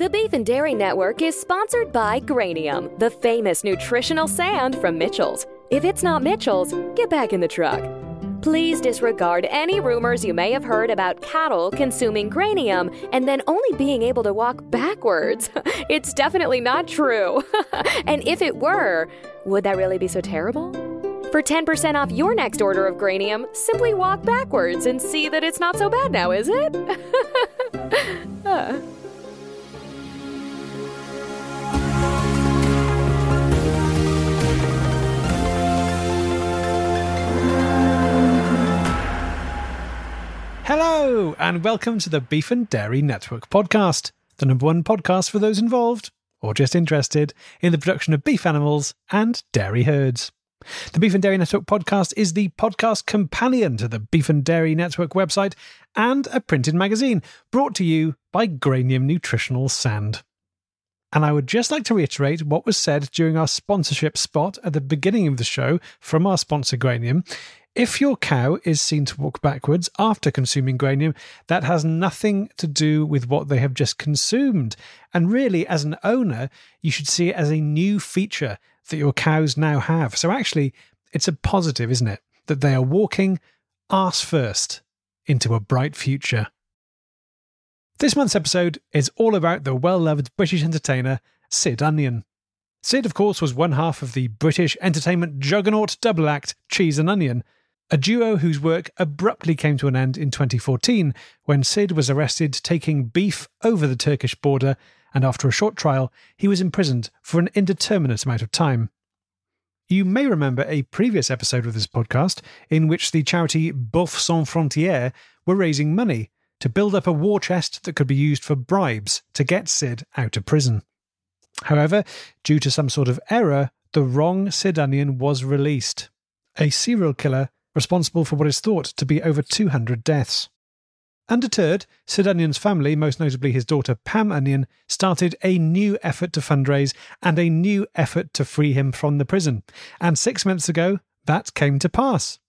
The Beef and Dairy Network is sponsored by Granium, the famous nutritional sand from Mitchell's. If it's not Mitchell's, get back in the truck. Please disregard any rumors you may have heard about cattle consuming granium and then only being able to walk backwards. It's definitely not true. and if it were, would that really be so terrible? For 10% off your next order of granium, simply walk backwards and see that it's not so bad now, is it? uh. Hello, and welcome to the Beef and Dairy Network podcast, the number one podcast for those involved, or just interested, in the production of beef animals and dairy herds. The Beef and Dairy Network podcast is the podcast companion to the Beef and Dairy Network website and a printed magazine brought to you by Granium Nutritional Sand. And I would just like to reiterate what was said during our sponsorship spot at the beginning of the show from our sponsor Granium. If your cow is seen to walk backwards after consuming granium, that has nothing to do with what they have just consumed. And really, as an owner, you should see it as a new feature that your cows now have. So actually, it's a positive, isn't it? That they are walking arse first into a bright future. This month's episode is all about the well loved British entertainer Sid Onion. Sid, of course, was one half of the British entertainment juggernaut double act Cheese and Onion a duo whose work abruptly came to an end in 2014 when Sid was arrested taking beef over the Turkish border, and after a short trial, he was imprisoned for an indeterminate amount of time. You may remember a previous episode of this podcast in which the charity Bœuf Sans Frontières were raising money to build up a war chest that could be used for bribes to get Sid out of prison. However, due to some sort of error, the wrong Sid Onion was released. A serial killer responsible for what is thought to be over 200 deaths. Undeterred, Sid Onion's family, most notably his daughter Pam Onion, started a new effort to fundraise and a new effort to free him from the prison. And six months ago, that came to pass.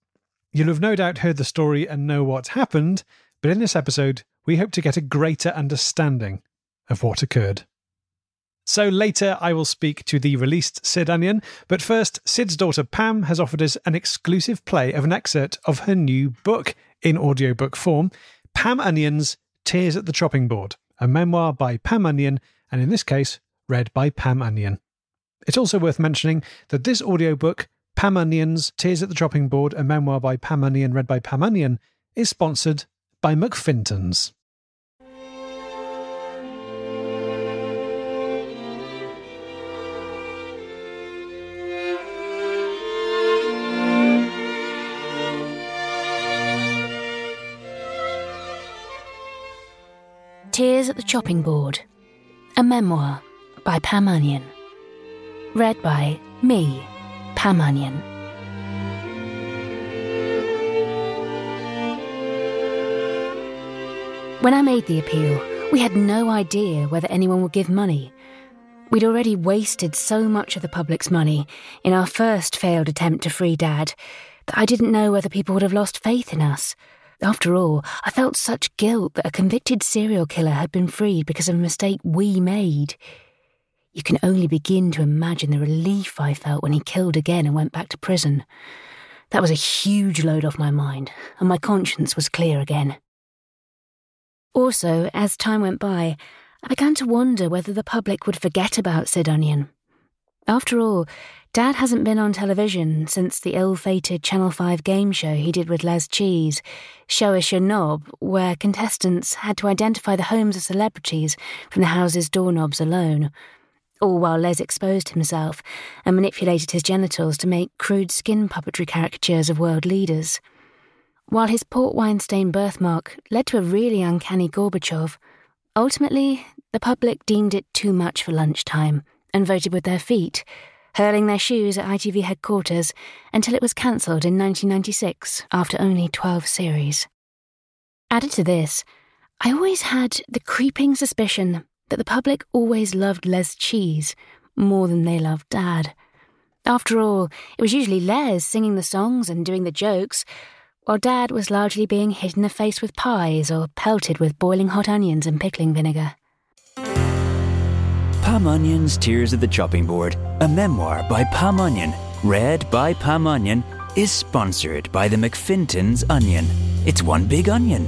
You'll have no doubt heard the story and know what happened, but in this episode, we hope to get a greater understanding of what occurred. So later, I will speak to the released Sid Onion, but first, Sid's daughter Pam has offered us an exclusive play of an excerpt of her new book in audiobook form Pam Onion's Tears at the Chopping Board, a memoir by Pam Onion, and in this case, read by Pam Onion. It's also worth mentioning that this audiobook, Pam Onion's Tears at the Chopping Board, a memoir by Pam Onion, read by Pam Onion, is sponsored by McFinton's. Tears at the Chopping Board, a memoir by Pam Onion. Read by me, Pam Onion. When I made the appeal, we had no idea whether anyone would give money. We'd already wasted so much of the public's money in our first failed attempt to free Dad that I didn't know whether people would have lost faith in us. After all, I felt such guilt that a convicted serial killer had been freed because of a mistake we made. You can only begin to imagine the relief I felt when he killed again and went back to prison. That was a huge load off my mind, and my conscience was clear again. Also, as time went by, I began to wonder whether the public would forget about Sid Onion. After all, Dad hasn't been on television since the ill fated Channel 5 game show he did with Les Cheese, Us Your Knob, where contestants had to identify the homes of celebrities from the house's doorknobs alone, all while Les exposed himself and manipulated his genitals to make crude skin puppetry caricatures of world leaders. While his port wine stained birthmark led to a really uncanny Gorbachev, ultimately the public deemed it too much for lunchtime and voted with their feet hurling their shoes at ITV headquarters until it was cancelled in 1996 after only 12 series. Added to this, I always had the creeping suspicion that the public always loved Les Cheese more than they loved Dad. After all, it was usually Les singing the songs and doing the jokes, while Dad was largely being hit in the face with pies or pelted with boiling hot onions and pickling vinegar. Pam Onion's Tears of the Chopping Board, a memoir by Pam Onion, read by Pam Onion, is sponsored by the McFinton's Onion. It's one big onion.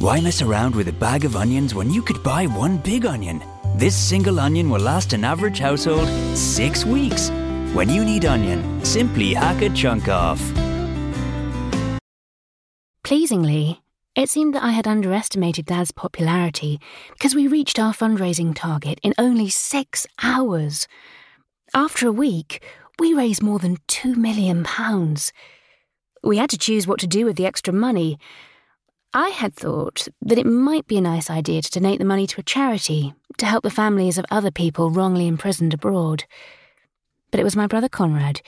Why mess around with a bag of onions when you could buy one big onion? This single onion will last an average household six weeks. When you need onion, simply hack a chunk off. Pleasingly, it seemed that I had underestimated Dad's popularity because we reached our fundraising target in only six hours. After a week, we raised more than £2 million. We had to choose what to do with the extra money. I had thought that it might be a nice idea to donate the money to a charity to help the families of other people wrongly imprisoned abroad. But it was my brother Conrad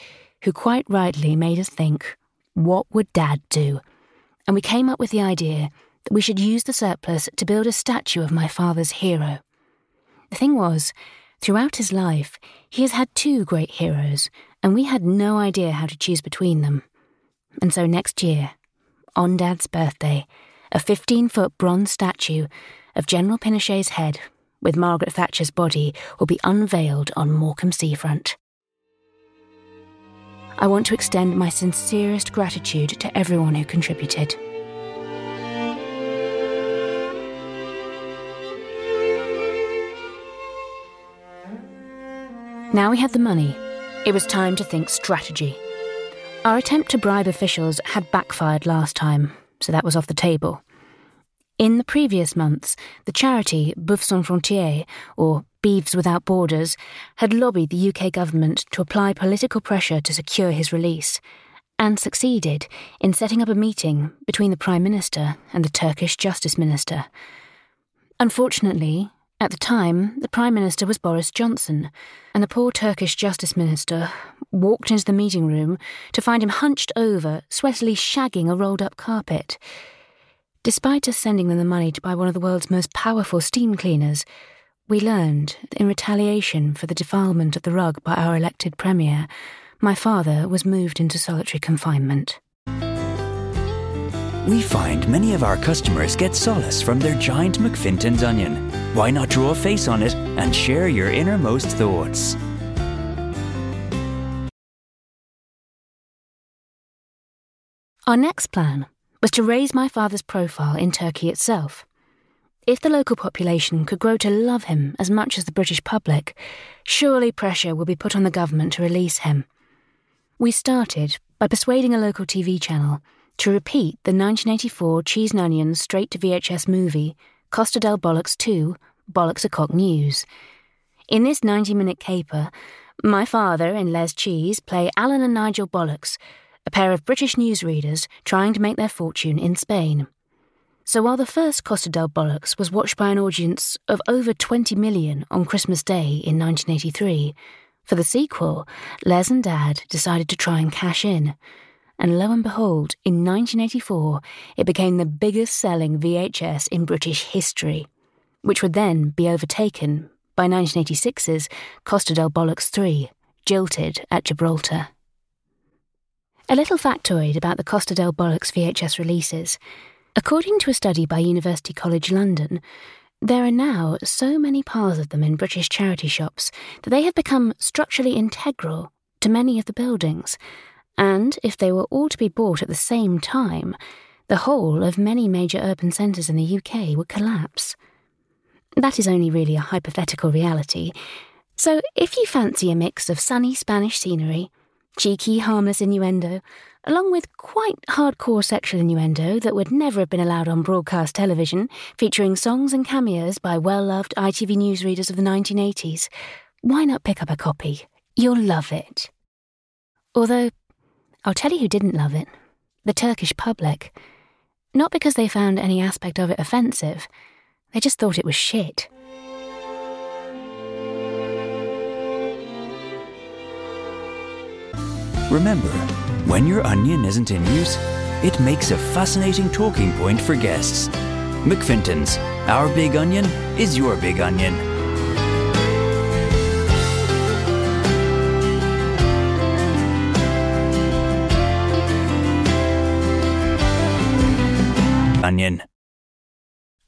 who quite rightly made us think what would Dad do? And we came up with the idea that we should use the surplus to build a statue of my father's hero. The thing was, throughout his life, he has had two great heroes, and we had no idea how to choose between them. And so next year, on Dad's birthday, a 15 foot bronze statue of General Pinochet's head with Margaret Thatcher's body will be unveiled on Morecambe seafront. I want to extend my sincerest gratitude to everyone who contributed. Now we had the money, it was time to think strategy. Our attempt to bribe officials had backfired last time, so that was off the table. In the previous months, the charity Boeuf Sans Frontières, or Beeves Without Borders, had lobbied the UK government to apply political pressure to secure his release, and succeeded in setting up a meeting between the Prime Minister and the Turkish Justice Minister. Unfortunately, at the time, the Prime Minister was Boris Johnson, and the poor Turkish Justice Minister walked into the meeting room to find him hunched over, sweatily shagging a rolled up carpet. Despite us sending them the money to buy one of the world's most powerful steam cleaners, we learned that in retaliation for the defilement of the rug by our elected Premier, my father was moved into solitary confinement. We find many of our customers get solace from their giant McFinton's onion. Why not draw a face on it and share your innermost thoughts? Our next plan was to raise my father's profile in Turkey itself. If the local population could grow to love him as much as the British public, surely pressure would be put on the government to release him. We started by persuading a local TV channel to repeat the 1984 Cheese and Onions straight to VHS movie, Costa del Bollocks 2, Bollocks O'Cock News. In this 90 minute caper, my father and Les Cheese play Alan and Nigel Bollocks, a pair of British newsreaders trying to make their fortune in Spain. So while the first Costa del Bollocks was watched by an audience of over 20 million on Christmas Day in 1983, for the sequel, Les and Dad decided to try and cash in and lo and behold, in 1984, it became the biggest selling VHS in British history, which would then be overtaken by 1986's Costa del Bollocks 3, Jilted at Gibraltar. A little factoid about the Costa del Bollocks VHS releases. According to a study by University College London, there are now so many piles of them in British charity shops that they have become structurally integral to many of the buildings and if they were all to be bought at the same time, the whole of many major urban centres in the UK would collapse. That is only really a hypothetical reality. So if you fancy a mix of sunny Spanish scenery, cheeky, harmless innuendo, along with quite hardcore sexual innuendo that would never have been allowed on broadcast television, featuring songs and cameos by well loved ITV newsreaders of the 1980s, why not pick up a copy? You'll love it. Although I'll tell you who didn't love it the Turkish public. Not because they found any aspect of it offensive, they just thought it was shit. Remember, when your onion isn't in use, it makes a fascinating talking point for guests. McFinton's, our big onion is your big onion.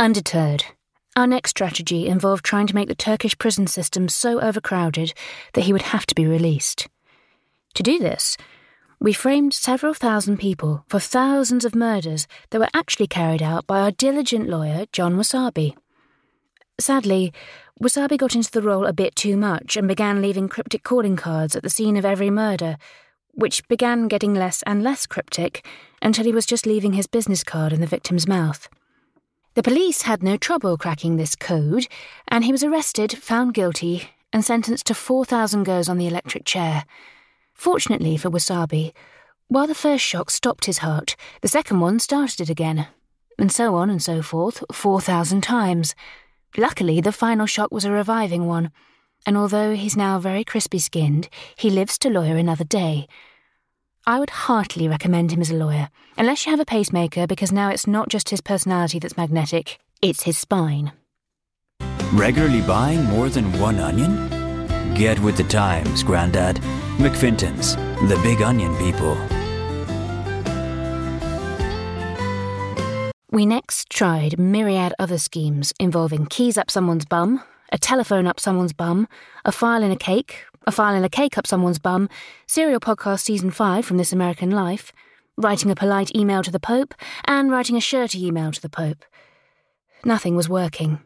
Undeterred, Our next strategy involved trying to make the Turkish prison system so overcrowded that he would have to be released. To do this, we framed several thousand people for thousands of murders that were actually carried out by our diligent lawyer, John Wasabi. Sadly, Wasabi got into the role a bit too much and began leaving cryptic calling cards at the scene of every murder, which began getting less and less cryptic until he was just leaving his business card in the victim's mouth. The police had no trouble cracking this code, and he was arrested, found guilty, and sentenced to 4,000 goes on the electric chair. Fortunately for Wasabi, while the first shock stopped his heart, the second one started it again, and so on and so forth, 4,000 times. Luckily, the final shock was a reviving one, and although he's now very crispy skinned, he lives to lawyer another day. I would heartily recommend him as a lawyer, unless you have a pacemaker, because now it's not just his personality that's magnetic, it's his spine. Regularly buying more than one onion? Get with the times, Grandad. McFinton's, the big onion people. We next tried myriad other schemes involving keys up someone's bum, a telephone up someone's bum, a file in a cake, a file in a cake up someone's bum, serial podcast season 5 from This American Life, writing a polite email to the Pope, and writing a shirty email to the Pope. Nothing was working.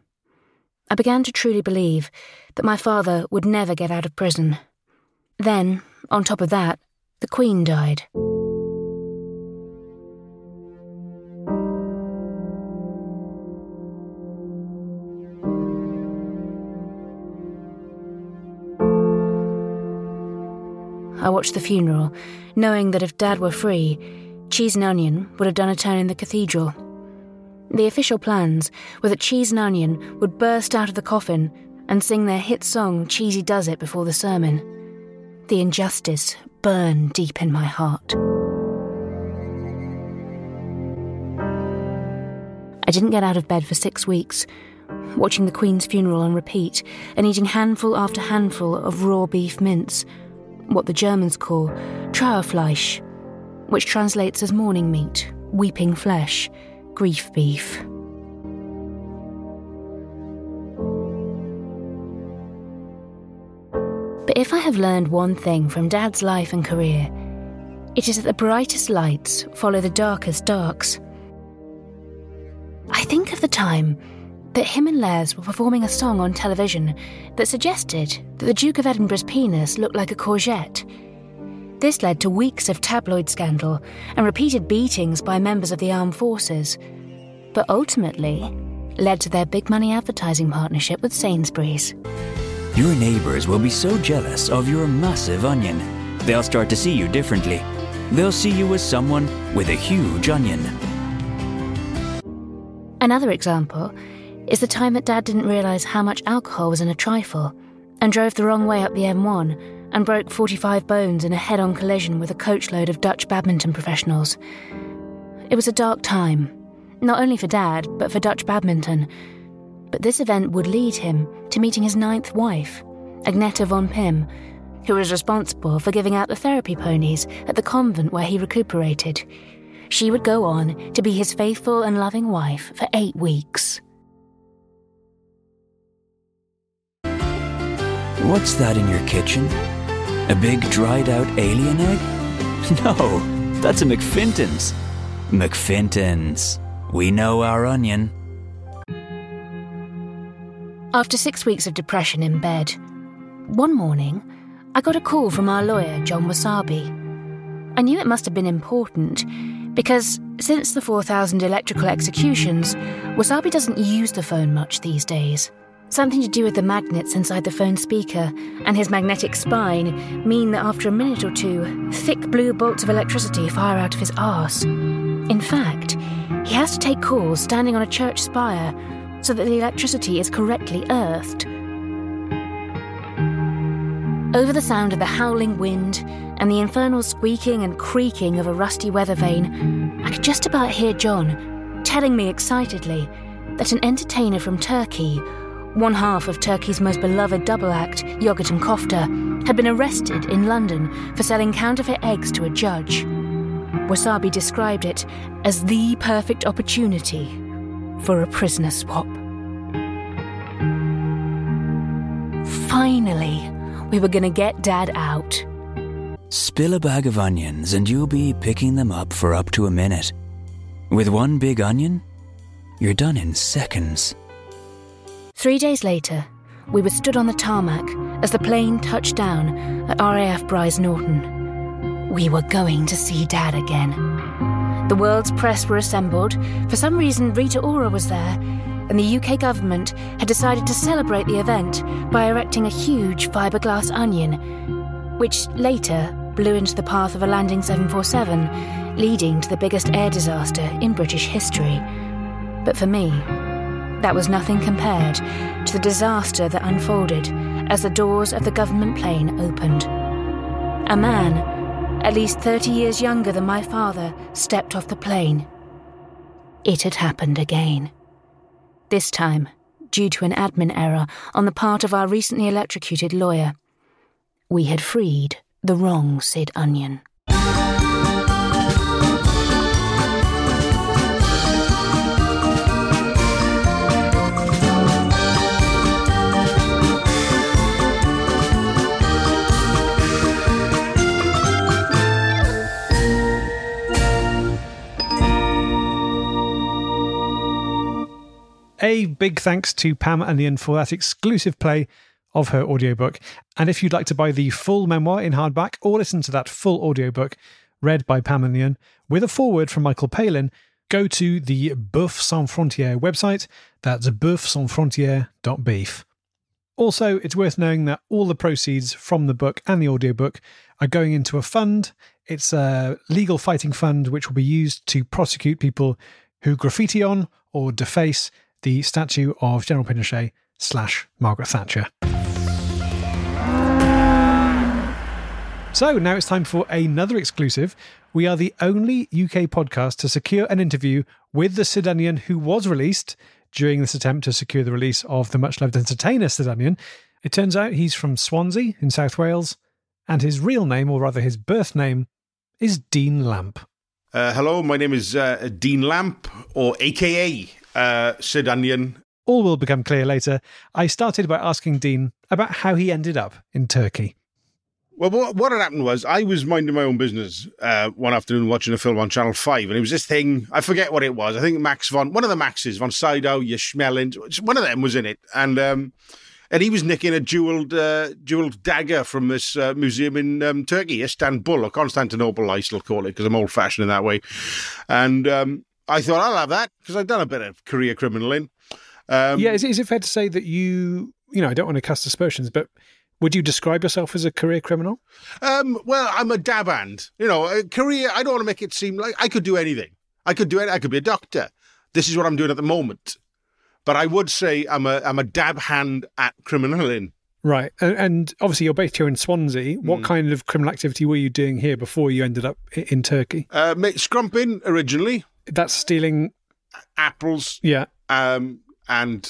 I began to truly believe that my father would never get out of prison. Then, on top of that, the Queen died. I watched the funeral, knowing that if Dad were free, Cheese and Onion would have done a turn in the cathedral. The official plans were that Cheese and Onion would burst out of the coffin and sing their hit song Cheesy Does It before the sermon. The injustice burned deep in my heart. I didn't get out of bed for six weeks, watching the Queen's funeral on repeat and eating handful after handful of raw beef mince, what the Germans call Trauerfleisch, which translates as mourning meat, weeping flesh grief beef. But if I have learned one thing from Dad's life and career, it is that the brightest lights follow the darkest darks. I think of the time that him and Les were performing a song on television that suggested that the Duke of Edinburgh's penis looked like a courgette this led to weeks of tabloid scandal and repeated beatings by members of the armed forces, but ultimately led to their big money advertising partnership with Sainsbury's. Your neighbors will be so jealous of your massive onion. They'll start to see you differently. They'll see you as someone with a huge onion. Another example is the time that Dad didn't realise how much alcohol was in a trifle and drove the wrong way up the M1 and broke 45 bones in a head on collision with a coachload of Dutch badminton professionals. It was a dark time, not only for Dad, but for Dutch badminton. But this event would lead him to meeting his ninth wife, Agneta von Pim, who was responsible for giving out the therapy ponies at the convent where he recuperated. She would go on to be his faithful and loving wife for eight weeks. What's that in your kitchen? A big dried out alien egg? No, that's a McFinton's. McFinton's. We know our onion. After six weeks of depression in bed, one morning I got a call from our lawyer, John Wasabi. I knew it must have been important because since the 4,000 electrical executions, Wasabi doesn't use the phone much these days. Something to do with the magnets inside the phone speaker and his magnetic spine mean that after a minute or two, thick blue bolts of electricity fire out of his arse. In fact, he has to take calls standing on a church spire so that the electricity is correctly earthed. Over the sound of the howling wind and the infernal squeaking and creaking of a rusty weather vane, I could just about hear John telling me excitedly that an entertainer from Turkey one half of Turkey's most beloved double act, Yogurt and Kofta, had been arrested in London for selling counterfeit eggs to a judge. Wasabi described it as the perfect opportunity for a prisoner swap. Finally, we were going to get Dad out. Spill a bag of onions and you'll be picking them up for up to a minute. With one big onion, you're done in seconds. Three days later, we were stood on the tarmac as the plane touched down at RAF Brize Norton. We were going to see Dad again. The world's press were assembled. For some reason, Rita Ora was there, and the UK government had decided to celebrate the event by erecting a huge fiberglass onion, which later blew into the path of a landing 747, leading to the biggest air disaster in British history. But for me, that was nothing compared to the disaster that unfolded as the doors of the government plane opened. A man, at least 30 years younger than my father, stepped off the plane. It had happened again. This time, due to an admin error on the part of our recently electrocuted lawyer. We had freed the wrong Sid Onion. A big thanks to Pam Onion for that exclusive play of her audiobook. And if you'd like to buy the full memoir in hardback or listen to that full audiobook read by Pam Onion with a foreword from Michael Palin, go to the Boeuf Sans Frontières website. That's boeufsansfrontières.beef. Also, it's worth knowing that all the proceeds from the book and the audiobook are going into a fund. It's a legal fighting fund which will be used to prosecute people who graffiti on or deface the statue of General Pinochet slash Margaret Thatcher. So now it's time for another exclusive. We are the only UK podcast to secure an interview with the Sid Onion who was released during this attempt to secure the release of the much loved entertainer Sid Onion. It turns out he's from Swansea in South Wales, and his real name, or rather his birth name, is Dean Lamp. Uh, hello, my name is uh, Dean Lamp, or AKA uh, Sid Onion. All will become clear later. I started by asking Dean about how he ended up in Turkey. Well, what, what had happened was I was minding my own business uh, one afternoon watching a film on Channel 5, and it was this thing, I forget what it was. I think Max von, one of the Maxes, von Sydow, you Schmeling, one of them was in it. And um, and he was nicking a jeweled uh, jeweled dagger from this uh, museum in um, Turkey, Istanbul or Constantinople, I still call it because I'm old fashioned in that way. And um, I thought I'll have that because I've done a bit of career criminaling. Um, yeah, is, is it fair to say that you, you know, I don't want to cast aspersions, but would you describe yourself as a career criminal? Um, well, I'm a dab hand. You know, a career. I don't want to make it seem like I could do anything. I could do it. I could be a doctor. This is what I'm doing at the moment. But I would say I'm a I'm a dab hand at criminaling. Right, and, and obviously you're based here in Swansea. What mm. kind of criminal activity were you doing here before you ended up in Turkey? Uh, mate, scrumping originally. That's stealing apples. Yeah. Um, and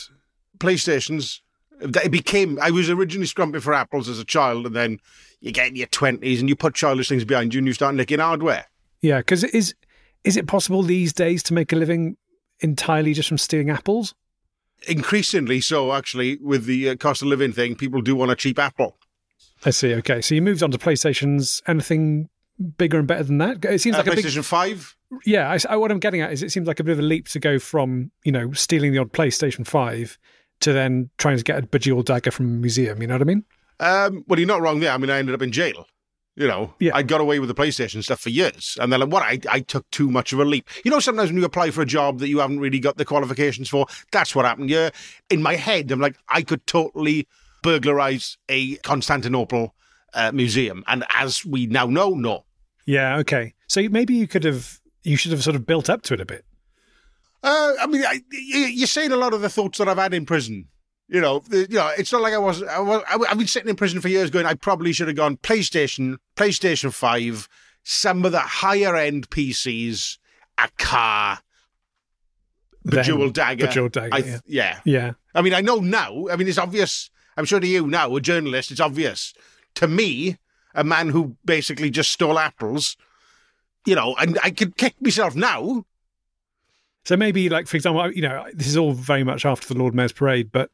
PlayStations. It became. I was originally scrumping for apples as a child, and then you get in your twenties and you put childish things behind you, and you start nicking hardware. Yeah, because is is it possible these days to make a living entirely just from stealing apples? Increasingly so, actually, with the uh, cost of living thing, people do want a cheap apple. I see. Okay, so you moved on to PlayStations. Anything bigger and better than that? It seems uh, like a PlayStation big... Five. Yeah, I, what I'm getting at is it seems like a bit of a leap to go from you know stealing the odd PlayStation Five to then trying to get a bejeweled dagger from a museum. You know what I mean? Um, well, you're not wrong there. I mean, I ended up in jail. You know, yeah. I got away with the PlayStation stuff for years, and then like, what? I I took too much of a leap. You know, sometimes when you apply for a job that you haven't really got the qualifications for, that's what happened. Yeah, in my head, I'm like, I could totally burglarize a Constantinople uh, museum, and as we now know, no. Yeah. Okay. So maybe you could have, you should have sort of built up to it a bit. Uh, I mean, I, you're saying a lot of the thoughts that I've had in prison. You know, you know, it's not like I was, I was. I've been sitting in prison for years, going. I probably should have gone PlayStation, PlayStation Five, some of the higher end PCs, a car, bejeweled dagger. Bejeweled dagger. I, yeah. yeah, yeah. I mean, I know now. I mean, it's obvious. I'm sure to you now, a journalist, it's obvious. To me, a man who basically just stole apples, you know, and I could kick myself now so maybe, like for example, you know, this is all very much after the Lord Mayor's parade, but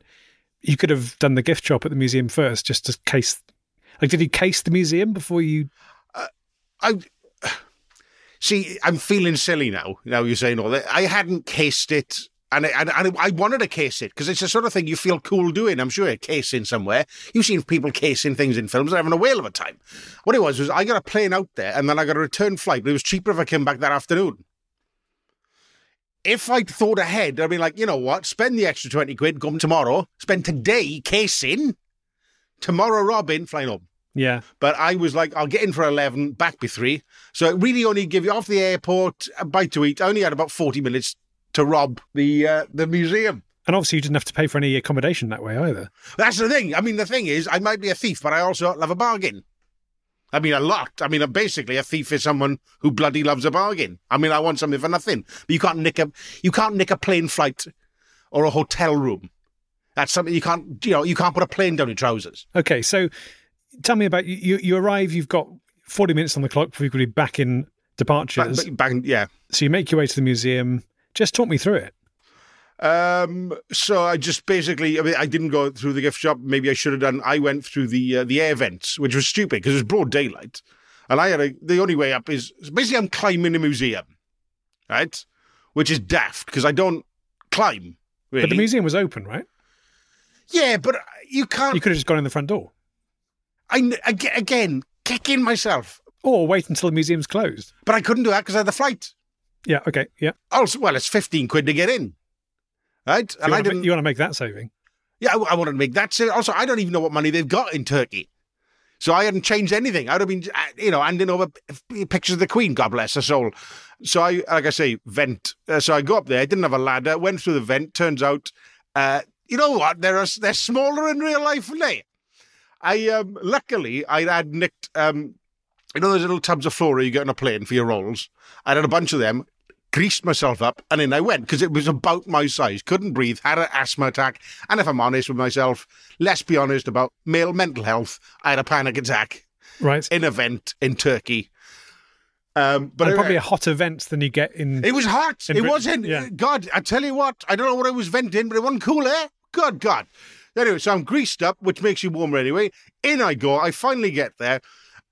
you could have done the gift shop at the museum first, just to case. Like, did you case the museum before you? Uh, I see. I'm feeling silly now. Now you're saying all that. I hadn't cased it, and I, and, and I wanted to case it because it's the sort of thing you feel cool doing. I'm sure you're casing somewhere. You've seen people casing things in films and having a whale of a time. What it was was I got a plane out there, and then I got a return flight. But it was cheaper if I came back that afternoon. If I'd thought ahead, I'd be like, you know what? Spend the extra twenty quid. Come tomorrow. Spend today casing. Tomorrow, Robin flying home. Yeah. But I was like, I'll get in for 11, back by three. So it really only give you off the airport, a bite to eat. I only had about 40 minutes to rob the uh, the museum. And obviously, you didn't have to pay for any accommodation that way either. That's the thing. I mean, the thing is, I might be a thief, but I also love a bargain. I mean, a lot. I mean, basically, a thief is someone who bloody loves a bargain. I mean, I want something for nothing. But you can't nick a you can't nick a plane flight or a hotel room. That's something you can't. You know, you can't put a plane down your trousers. Okay, so tell me about you. You arrive. You've got forty minutes on the clock before you could be back in departures. Back, back, yeah. So you make your way to the museum. Just talk me through it. Um, so I just basically, I mean, I didn't go through the gift shop. Maybe I should have done. I went through the uh, the air vents, which was stupid because it was broad daylight, and I had a, the only way up is basically I'm climbing the museum, right? Which is daft because I don't climb. Really. But the museum was open, right? Yeah, but you can't. You could have just gone in the front door, I again kicking myself, or wait until the museum's closed. but I couldn't do that because I had the flight. Yeah. Okay. Yeah. Also, well, it's fifteen quid to get in, right? You And I want, to, didn't. you want to make that saving? Yeah, I, I wanted to make that. So also, I don't even know what money they've got in Turkey. So I hadn't changed anything. I'd have been, uh, you know, handing over pictures of the Queen, God bless her soul. So I, like I say, vent. Uh, so I go up there. I didn't have a ladder. Went through the vent. Turns out, uh, you know what? They're they're smaller in real life than they. I um, luckily I had nicked um, you know those little tubs of flora you get on a plane for your rolls. I had a bunch of them. Greased myself up and in I went because it was about my size. Couldn't breathe, had an asthma attack. And if I'm honest with myself, let's be honest about male mental health. I had a panic attack Right. in a vent in Turkey. Um, but probably a hotter vent than you get in. it was hot. It Britain, wasn't. yeah. God, I tell you what, I don't know what I was venting, but it wasn't cool air. Good God. Anyway, so I'm greased up, which makes you warmer anyway. In I go. I finally get there,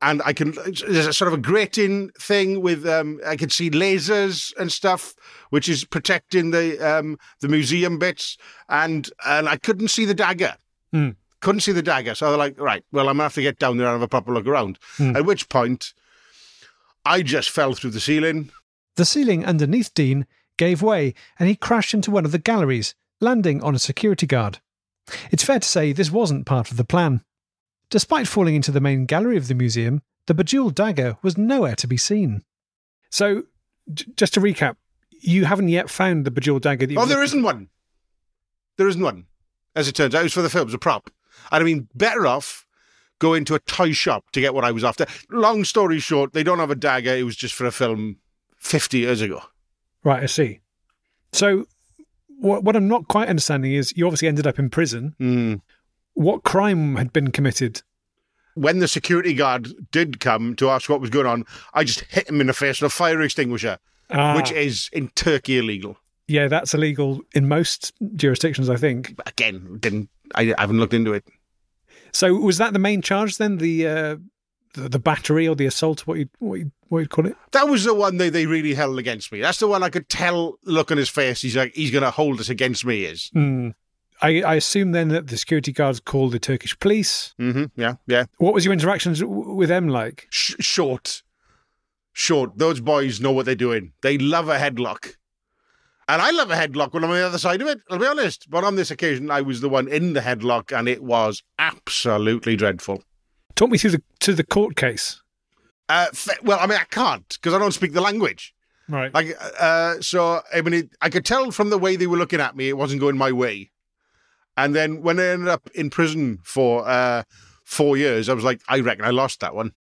and I can. There's a sort of a grating thing with. Um, I can see lasers and stuff, which is protecting the um the museum bits, and and I couldn't see the dagger. Hmm. Couldn't see the dagger, so they're like, right, well, I'm gonna have to get down there and have a proper look around. Hmm. At which point, I just fell through the ceiling. The ceiling underneath Dean gave way and he crashed into one of the galleries, landing on a security guard. It's fair to say this wasn't part of the plan. Despite falling into the main gallery of the museum, the bejeweled dagger was nowhere to be seen. So, j- just to recap, you haven't yet found the bejeweled dagger that you Oh, there isn't one. There isn't one. As it turns out, it was for the film, it was a prop. I'd have been better off going to a toy shop to get what I was after. Long story short, they don't have a dagger. It was just for a film 50 years ago. Right, I see. So, what, what I'm not quite understanding is you obviously ended up in prison. Mm. What crime had been committed? When the security guard did come to ask what was going on, I just hit him in the face with a fire extinguisher, Ah, which is in Turkey illegal. yeah, that's illegal in most jurisdictions, I think. But again, didn't I, I haven't looked into it. So was that the main charge then? The uh, the, the battery or the assault? What you what you what you call it? That was the one they, they really held against me. That's the one I could tell look on his face. He's like, he's going to hold us against me. Is Hmm. I, I assume then that the security guards called the Turkish police. mm-hmm. yeah, yeah. What was your interactions w- with them like? Sh- short, short. Those boys know what they're doing. They love a headlock, and I love a headlock when I'm on the other side of it. I'll be honest. But on this occasion, I was the one in the headlock, and it was absolutely dreadful. Talk me through the to the court case. Uh, f- well, I mean, I can't because I don't speak the language. Right. Like, uh, so I mean, it, I could tell from the way they were looking at me, it wasn't going my way. And then when I ended up in prison for uh, four years, I was like, I reckon I lost that one.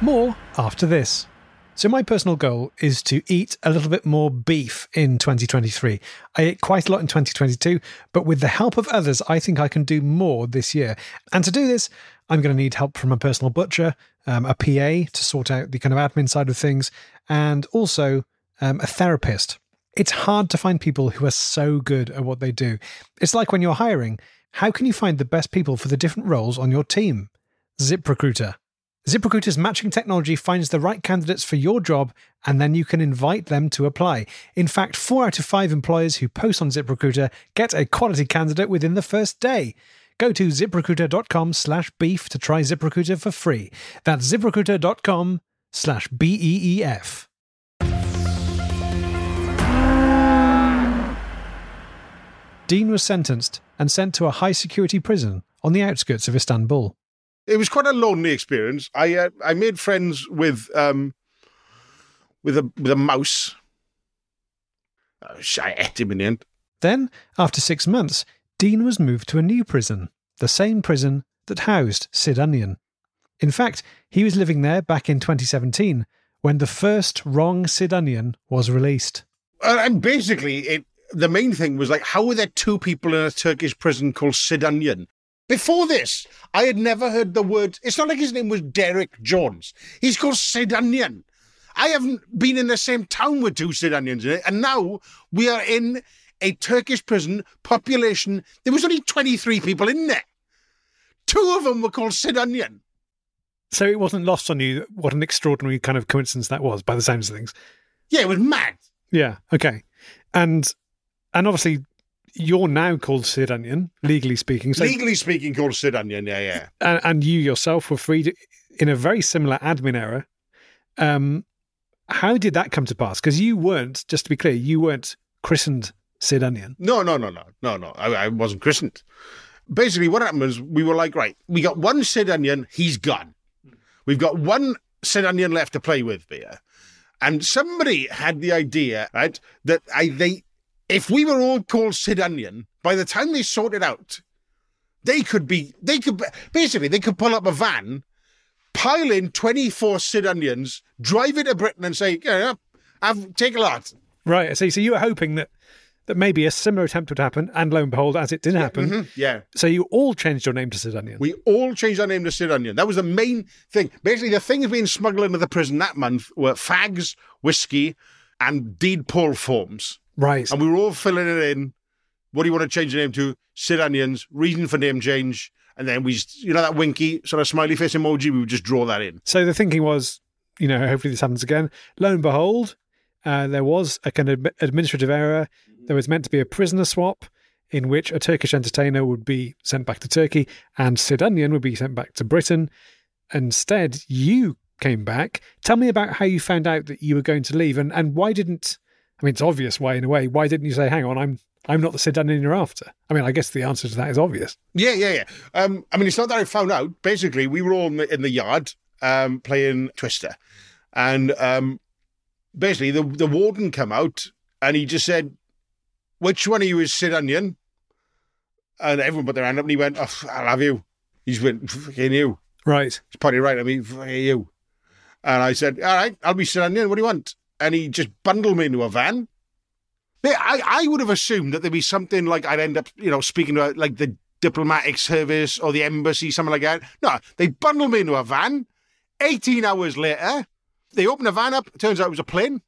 More after this. So, my personal goal is to eat a little bit more beef in 2023. I ate quite a lot in 2022, but with the help of others, I think I can do more this year. And to do this, I'm going to need help from a personal butcher, um, a PA to sort out the kind of admin side of things, and also um, a therapist. It's hard to find people who are so good at what they do. It's like when you're hiring, how can you find the best people for the different roles on your team? ZipRecruiter. ZipRecruiter's matching technology finds the right candidates for your job and then you can invite them to apply. In fact, four out of five employers who post on ZipRecruiter get a quality candidate within the first day. Go to ziprecruiter.com slash beef to try ZipRecruiter for free. That's ziprecruiter.com slash B E E F. Dean was sentenced and sent to a high security prison on the outskirts of Istanbul. It was quite a lonely experience. I uh, I made friends with um with a with a mouse. Uh, I ate him in the end. Then, after six months, Dean was moved to a new prison, the same prison that housed Sid Onion. In fact, he was living there back in 2017 when the first wrong Sid Onion was released. Uh, and basically, it the main thing was like, how were there two people in a Turkish prison called Sid Onion? Before this, I had never heard the word. It's not like his name was Derek Jones. He's called Sid Onion. I haven't been in the same town with two Sid Onions in it, and now we are in a Turkish prison population. There was only 23 people in there. Two of them were called Sid Onion. So it wasn't lost on you what an extraordinary kind of coincidence that was, by the sounds of things. Yeah, it was mad. Yeah. Okay. And and obviously you're now called Sid Onion, legally speaking. So, Legally speaking, called Sid Onion. Yeah, yeah. and, and you yourself were freed in a very similar admin error. Um, how did that come to pass? Because you weren't, just to be clear, you weren't christened Sid Onion. No, no, no, no, no, no. I, I wasn't christened. Basically, what happened was we were like, right, we got one Sid Onion, he's gone. We've got one Sid Onion left to play with here. And somebody had the idea, right, that I they if we were all called Sid Onion, by the time they sort it out, they could be they could basically they could pull up a van, pile in twenty four Sid Onions, drive it to Britain and say, yeah, I've take a lot. Right. So, so you were hoping that that maybe a similar attempt would happen, and lo and behold, as it did happen, Mhm, Yeah. so you all changed your name to Sid Onion. We all changed our name to Sid Onion. That was the main thing. Basically, the things being smuggled into the prison that month were fags, whiskey, and deed poll forms. Right. And we were all filling it in. What do you want to change the name to? Sid Onions. Reason for name change. And then we, just, you know, that winky sort of smiley face emoji, we would just draw that in. So the thinking was, you know, hopefully this happens again. Lo and behold, uh, there was a kind of administrative error. There was meant to be a prisoner swap in which a Turkish entertainer would be sent back to Turkey and Sid Onion would be sent back to Britain. Instead, you came back. Tell me about how you found out that you were going to leave and, and why didn't, I mean, it's obvious why in a way, why didn't you say, hang on, I'm I'm not the Sid Onion you're after? I mean, I guess the answer to that is obvious. Yeah, yeah, yeah. Um, I mean, it's not that I found out. Basically, we were all in the, in the yard um, playing Twister. And um, basically, the, the warden come out and he just said, which one of you is Sid Onion? And everyone put their hand up and he went, oh, I'll have you. He's went, fucking you. Right. He's pointed right at me, fucking you. And I said, all right, I'll be Sid Onion. What do you want? And he just bundled me into a van. I, I would have assumed that there'd be something like I'd end up, you know, speaking to like the diplomatic service or the embassy, something like that. No, they bundled me into a van. 18 hours later, they opened the van up. Turns out it was a plane.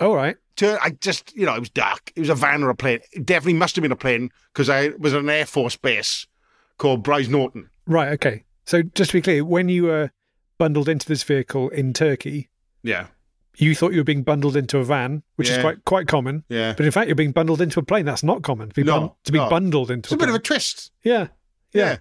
All right. Turn, I just, you know, it was dark. It was a van or a plane. It definitely must have been a plane because I was at an Air Force base called Brize Norton. Right. Okay. So just to be clear, when you were bundled into this vehicle in Turkey, Yeah. You thought you were being bundled into a van, which is quite quite common. Yeah. But in fact, you're being bundled into a plane. That's not common to be No, bun- to be no. bundled into It's a a bit plane. of a twist. yeah, yeah. Yeah.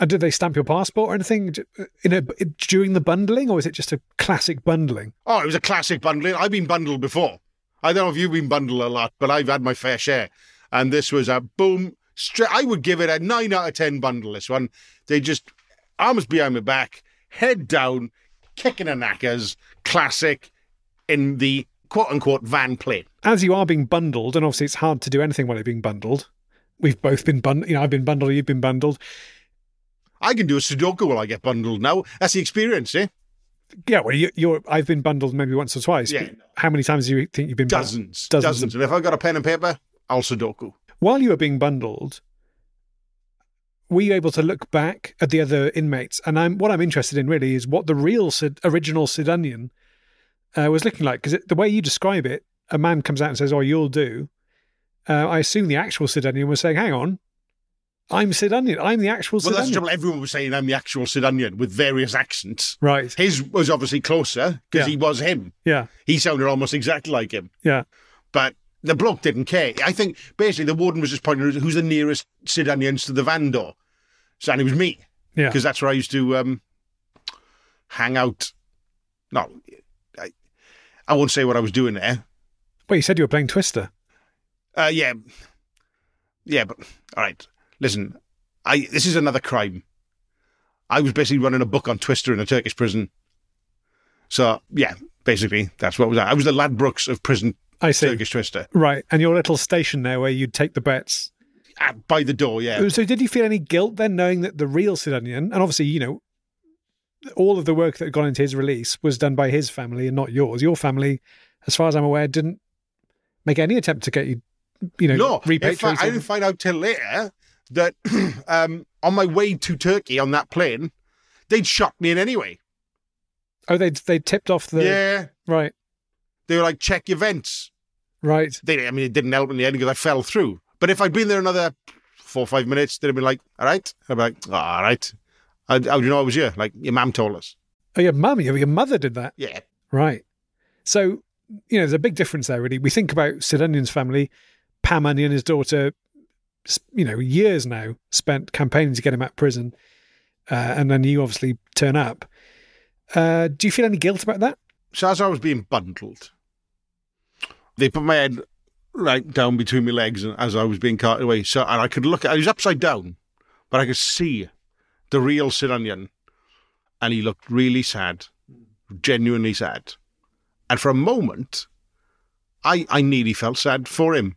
And did they stamp your passport or anything uh, in a during the bundling, or is it just a classic bundling? Oh, it was a classic bundling. I've been bundled before. I don't know if you've been bundled a lot, but I've had my fair share. And this was a boom. Straight, I would give it a nine out of ten bundle. This one, they just arms behind my back, head down, kicking the knackers. Classic in the quote unquote van plane. As you are being bundled, and obviously it's hard to do anything while you're being bundled. We've both been bundled. You know, I've been bundled. You've been bundled. I can do a Sudoku while I get bundled now. That's the experience, eh? Yeah. Well, you, you're. I've been bundled maybe once or twice. Yeah. How many times do you think you've been bundled? Dozens, Dozens dozens. And if I've got a pen and paper, I'll Sudoku. while you were being bundled, were you able to look back at the other inmates? And I'm what I'm interested in really is what the real Sid, original Sid Onion uh, was looking like because the way you describe it, a man comes out and says, "Oh, you'll do," uh, I assume the actual Sid Onion was saying, "Hang on, I'm Sid Onion. I'm the actual Well, that's Onion." trouble. Everyone was saying I'm the actual Sid Onion with various accents. Right? His was obviously closer because Yeah. he was him. Yeah. He sounded almost exactly like him. Yeah. But the bloke didn't care. I think basically the warden was just pointing out who's the nearest Sid Onions to the van door. So, and it was me Yeah. because that's where I used to um, hang out. No, I won't say what I was doing there. Well, you said you were playing Twister. Uh, yeah, yeah, but all right. Listen, I this is another crime. I was basically running a book on Twister in a Turkish prison. So yeah, basically that's what was that. I was the Ladbrokes of prison I see. Turkish Twister Right. And your little station there where you'd take the bets. uh, by the door. Yeah, So did you feel any guilt then knowing that the real Sid Onion, and obviously, you know, all of the work that had gone into his release was done by his family and not yours. Your family, as far as I'm aware, didn't make any attempt to get you, you know, no. Repatriated. fact, I didn't find out till later that um, on my way to Turkey on that plane, they'd shot me in anyway. oh, they they tipped off the yeah, right, they were like, check your vents. right. They, I mean, it didn't help in the end because I fell through. But if I'd been there another four or five minutes, they'd have been like, all right. I'd be like, oh, all right. How, how do you know I was here? Like, your mum told us. Oh, your mum, your your mother did that. Yeah. Right. So, you know, there's a big difference there, really. We think about Sid Onion's family. Pam Onion, his daughter, you know, years now spent campaigning to get him out of prison. Uh, and then you obviously turn up. Uh, do you feel any guilt about that? So as I was being bundled, they put my head right down between my legs and as I was being carted away. So and I could look at I was upside down, but I could see the real Sid Onion. And he looked really sad. Genuinely sad. And for a moment, I I nearly felt sad for him.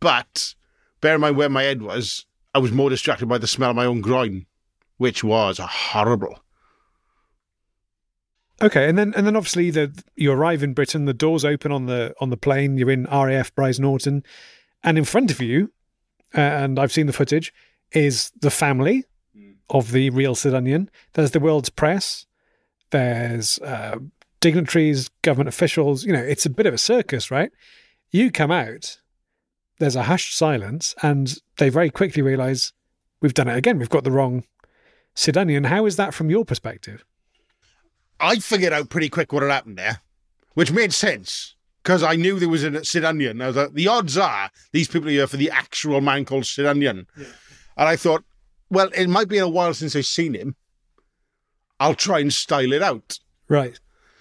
But bear in mind where my head was, I was more distracted by the smell of my own groin, which was horrible. Okay, and then and then obviously the you arrive in Britain, the doors open on the on the plane. You're in RAF Brize Norton, and in front of you, uh, and I've seen the footage, is the family of the real Sid Onion. There's the world's press. There's uh, dignitaries, government officials. You know, it's a bit of a circus, right? You come out. There's a hushed silence, and they very quickly realise we've done it again. We've got the wrong Sid Onion. How is that from your perspective? I figured out pretty quick what had happened there, which made sense because I knew there was a Sid Onion. Was like, the odds are these people are here for the actual man called Sid Onion. And I thought, well, it might be a while since I've seen him. I'll try and style it out. Right.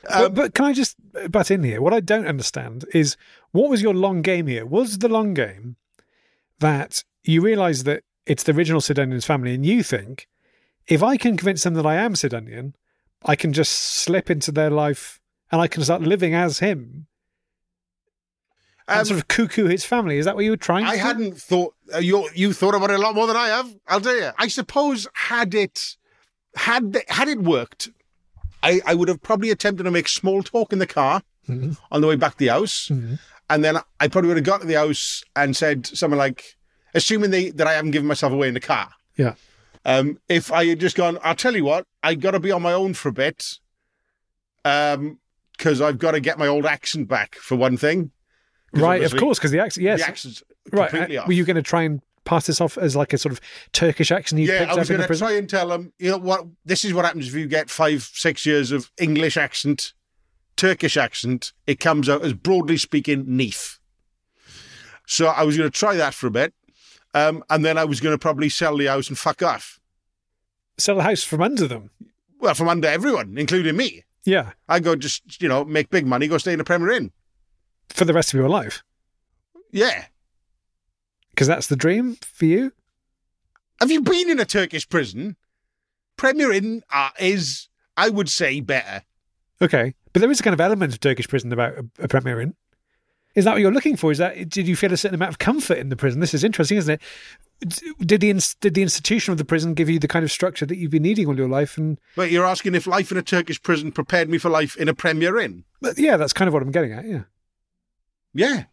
Um, but, but can I just butt in here? What I don't understand is what was your long game here? Was the long game that you realise that it's the original Sid Onion's family and you think, if I can convince them that I am Sid Onion, I can just slip into their life and I can start living as him and Um, sort of cuckoo his family. Is that what you were trying I do? hadn't thought uh, you you thought about it a lot more than I have. I'll tell you. I suppose had it had the, had it worked, I, I would have probably attempted to make small talk in the car Mhm. on the way back to the house, Mhm. and then I probably would have got to the house and said something like, assuming they, that I haven't given myself away in the car. Yeah. Um, if I had just gone, I'll tell you what, I got to be on my own for a bit, um, because I've got to get my old accent back for one thing. Right, of course, because the accent, yes. the accent's right. completely uh, off. Were you going to try and pass this off as like a sort of Turkish accent you yeah, I was up in going the to prison? try and tell them, you know what, this is what happens if you get five, six years of English accent, Turkish accent. It comes out as broadly speaking, Neath. So I was going to try that for a bit. Um, and then I was going to probably sell the house and fuck off. Sell the house from under them. Well, from under everyone, including me. Yeah, I go just, you know, make big money, go stay in the Premier Inn. For the rest of your life. Yeah. Because that's the dream for you. Have you been in a Turkish prison? Premier Inn uh, is, I would say, better. Okay, but there is a kind of element of Turkish prison about a, a Premier Inn. Is that what you're looking for? Is that did you feel a certain amount of comfort in the prison? This is interesting, isn't it? Did the did the institution of the prison give you the kind of structure that you've been needing all your life? And But you're asking if life in a Turkish prison prepared me for life in a Premier Inn? but yeah, that's kind of what I'm getting at. Yeah. Yeah.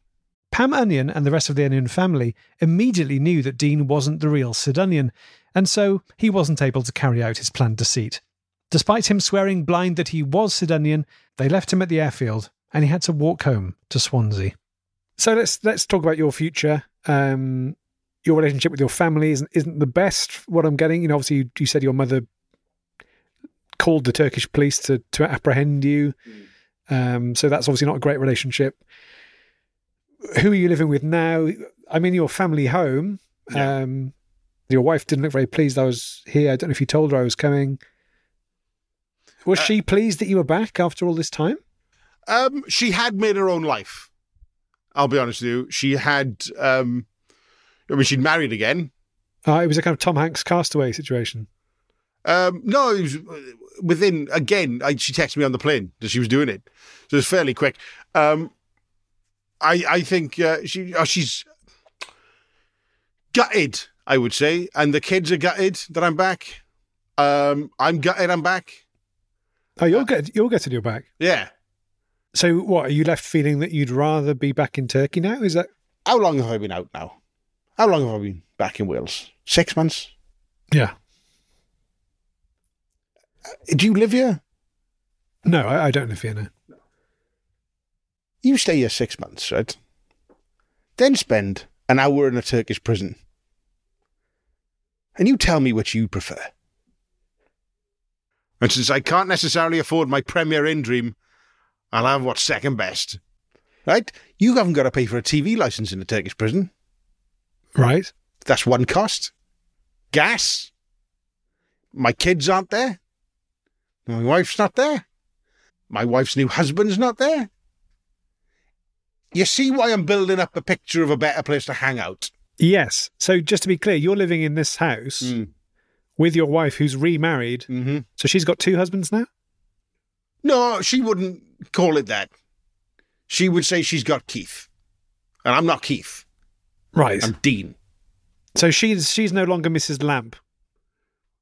Pam Onion and the rest of the Onion family immediately knew that Dean wasn't the real Sid Onion, and so he wasn't able to carry out his planned deceit. Despite him swearing blind that he was Sid Onion, they left him at the airfield and he had to walk home to Swansea. So let's let's talk about your future. Um, your relationship with your family isn't isn't the best. What I'm getting, you know, obviously you, you said your mother called the Turkish police to to apprehend you. Um, so that's obviously not a great relationship. Who are you living with now? I'm in your family home. Yeah. Um, your wife didn't look very pleased I was here. I don't know if you told her I was coming. Was Uh, she pleased that you were back after all this time? Um, she had made her own life. I'll be honest with you. She had. Um, I mean, she'd married again. Uh, it was a kind of Tom Hanks castaway situation. Um, no, it was within again. I, she texted me on the plane that she was doing it, so it was fairly quick. Um, I I think uh, she oh, she's gutted. I would say, and the kids are gutted that I'm back. Um, I'm gutted. I'm back. Oh, you'll get you'll get to your back. Yeah. So, what are you left feeling that you'd rather be back in Turkey now? Is that How long have I been out now? How long have I been back in Wales? Six months. yeah? Do you live here? No, I, I don't live here now. You stay here six months, right? Then spend an hour in a Turkish prison. And you tell me which you prefer. And since I can't necessarily afford my Premier Inn dream, I'll have what's second best. Right? You haven't got to pay for a TV license in a Turkish prison. Right? That's one cost. Gas. My kids aren't there. My wife's not there. My wife's new husband's not there. You see why I'm building up a picture of a better place to hang out? Yes. So, just to be clear, you're living in this house with your wife, who's remarried. Mm-hmm. So she's got two husbands now. No, she wouldn't call it that. She would say she's got Keith. And I'm not Keith. Right. I'm Dean. so she's she's no longer Mrs. Lamp.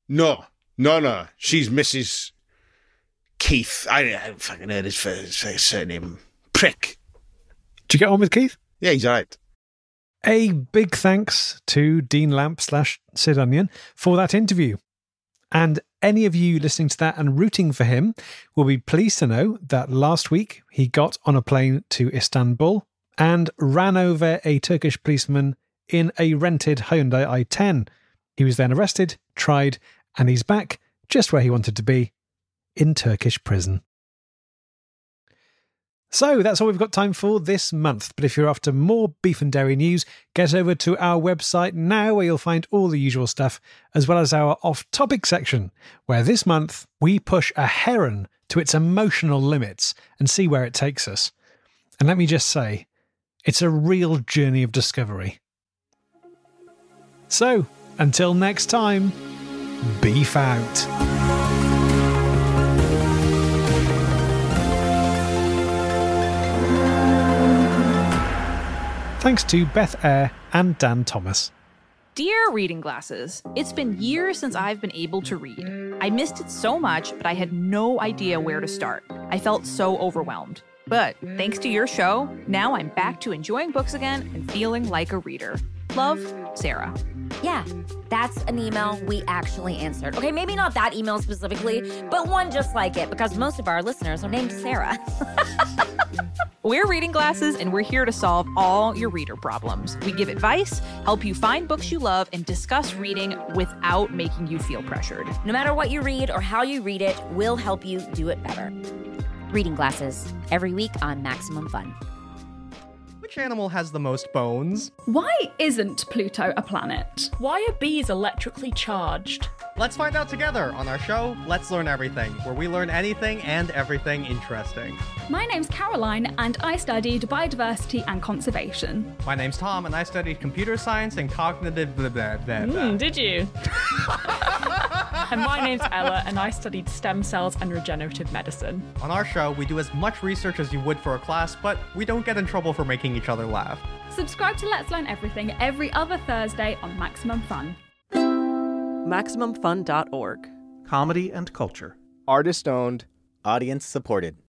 No, no, no. She's Mrs. Keith. I, I fucking heard his, first, his surname. Prick. Do you get on with Keith? Yeah, he's all right. A big thanks to Dean Lamp slash Sid Onion for that interview. And any of you listening to that and rooting for him will be pleased to know that last week he got on a plane to Istanbul and ran over a Turkish policeman in a rented Hyundai i10. He was then arrested, tried, and he's back just where he wanted to be in Turkish prison. So that's all we've got time for this month. But if you're after more beef and dairy news, get over to our website now where you'll find all the usual stuff, as well as our off topic section, where this month we push a heron to its emotional limits and see where it takes us. And let me just say, it's a real journey of discovery. So, until next time, beef out. Thanks to Beth Eyre and Dan Thomas. Dear Reading Glasses, it's been years since I've been able to read. I missed it so much, but I had no idea where to start. I felt so overwhelmed. But thanks to your show, now I'm back to enjoying books again and feeling like a reader. Love, Sarah. Yeah, that's an email we actually answered. Okay, maybe not that email specifically, but one just like it because most of our listeners are named Sarah. We're Reading Glasses, and we're here to solve all your reader problems. We give advice, help you find books you love, and discuss reading without making you feel pressured. no matter what you read or how you read it, we'll help you do it better. Reading Glasses, every week on Maximum Fun. Which animal has the most bones? Why isn't Pluto a planet? Why are bees electrically charged? Let's find out together on our show, Let's Learn Everything, where we learn anything and everything interesting. My name's Caroline, and I studied biodiversity and conservation. My name's Tom, and I studied computer science and cognitive blah, blah, blah, blah. Hmm, did you? and my name's Ella, and I studied stem cells and regenerative medicine. On our show, we do as much research as you would for a class, but we don't get in trouble for making each other laugh. Subscribe to Let's Learn Everything every other Thursday on Maximum Fun. MaximumFun.org. Comedy and culture. Artist owned, audience supported.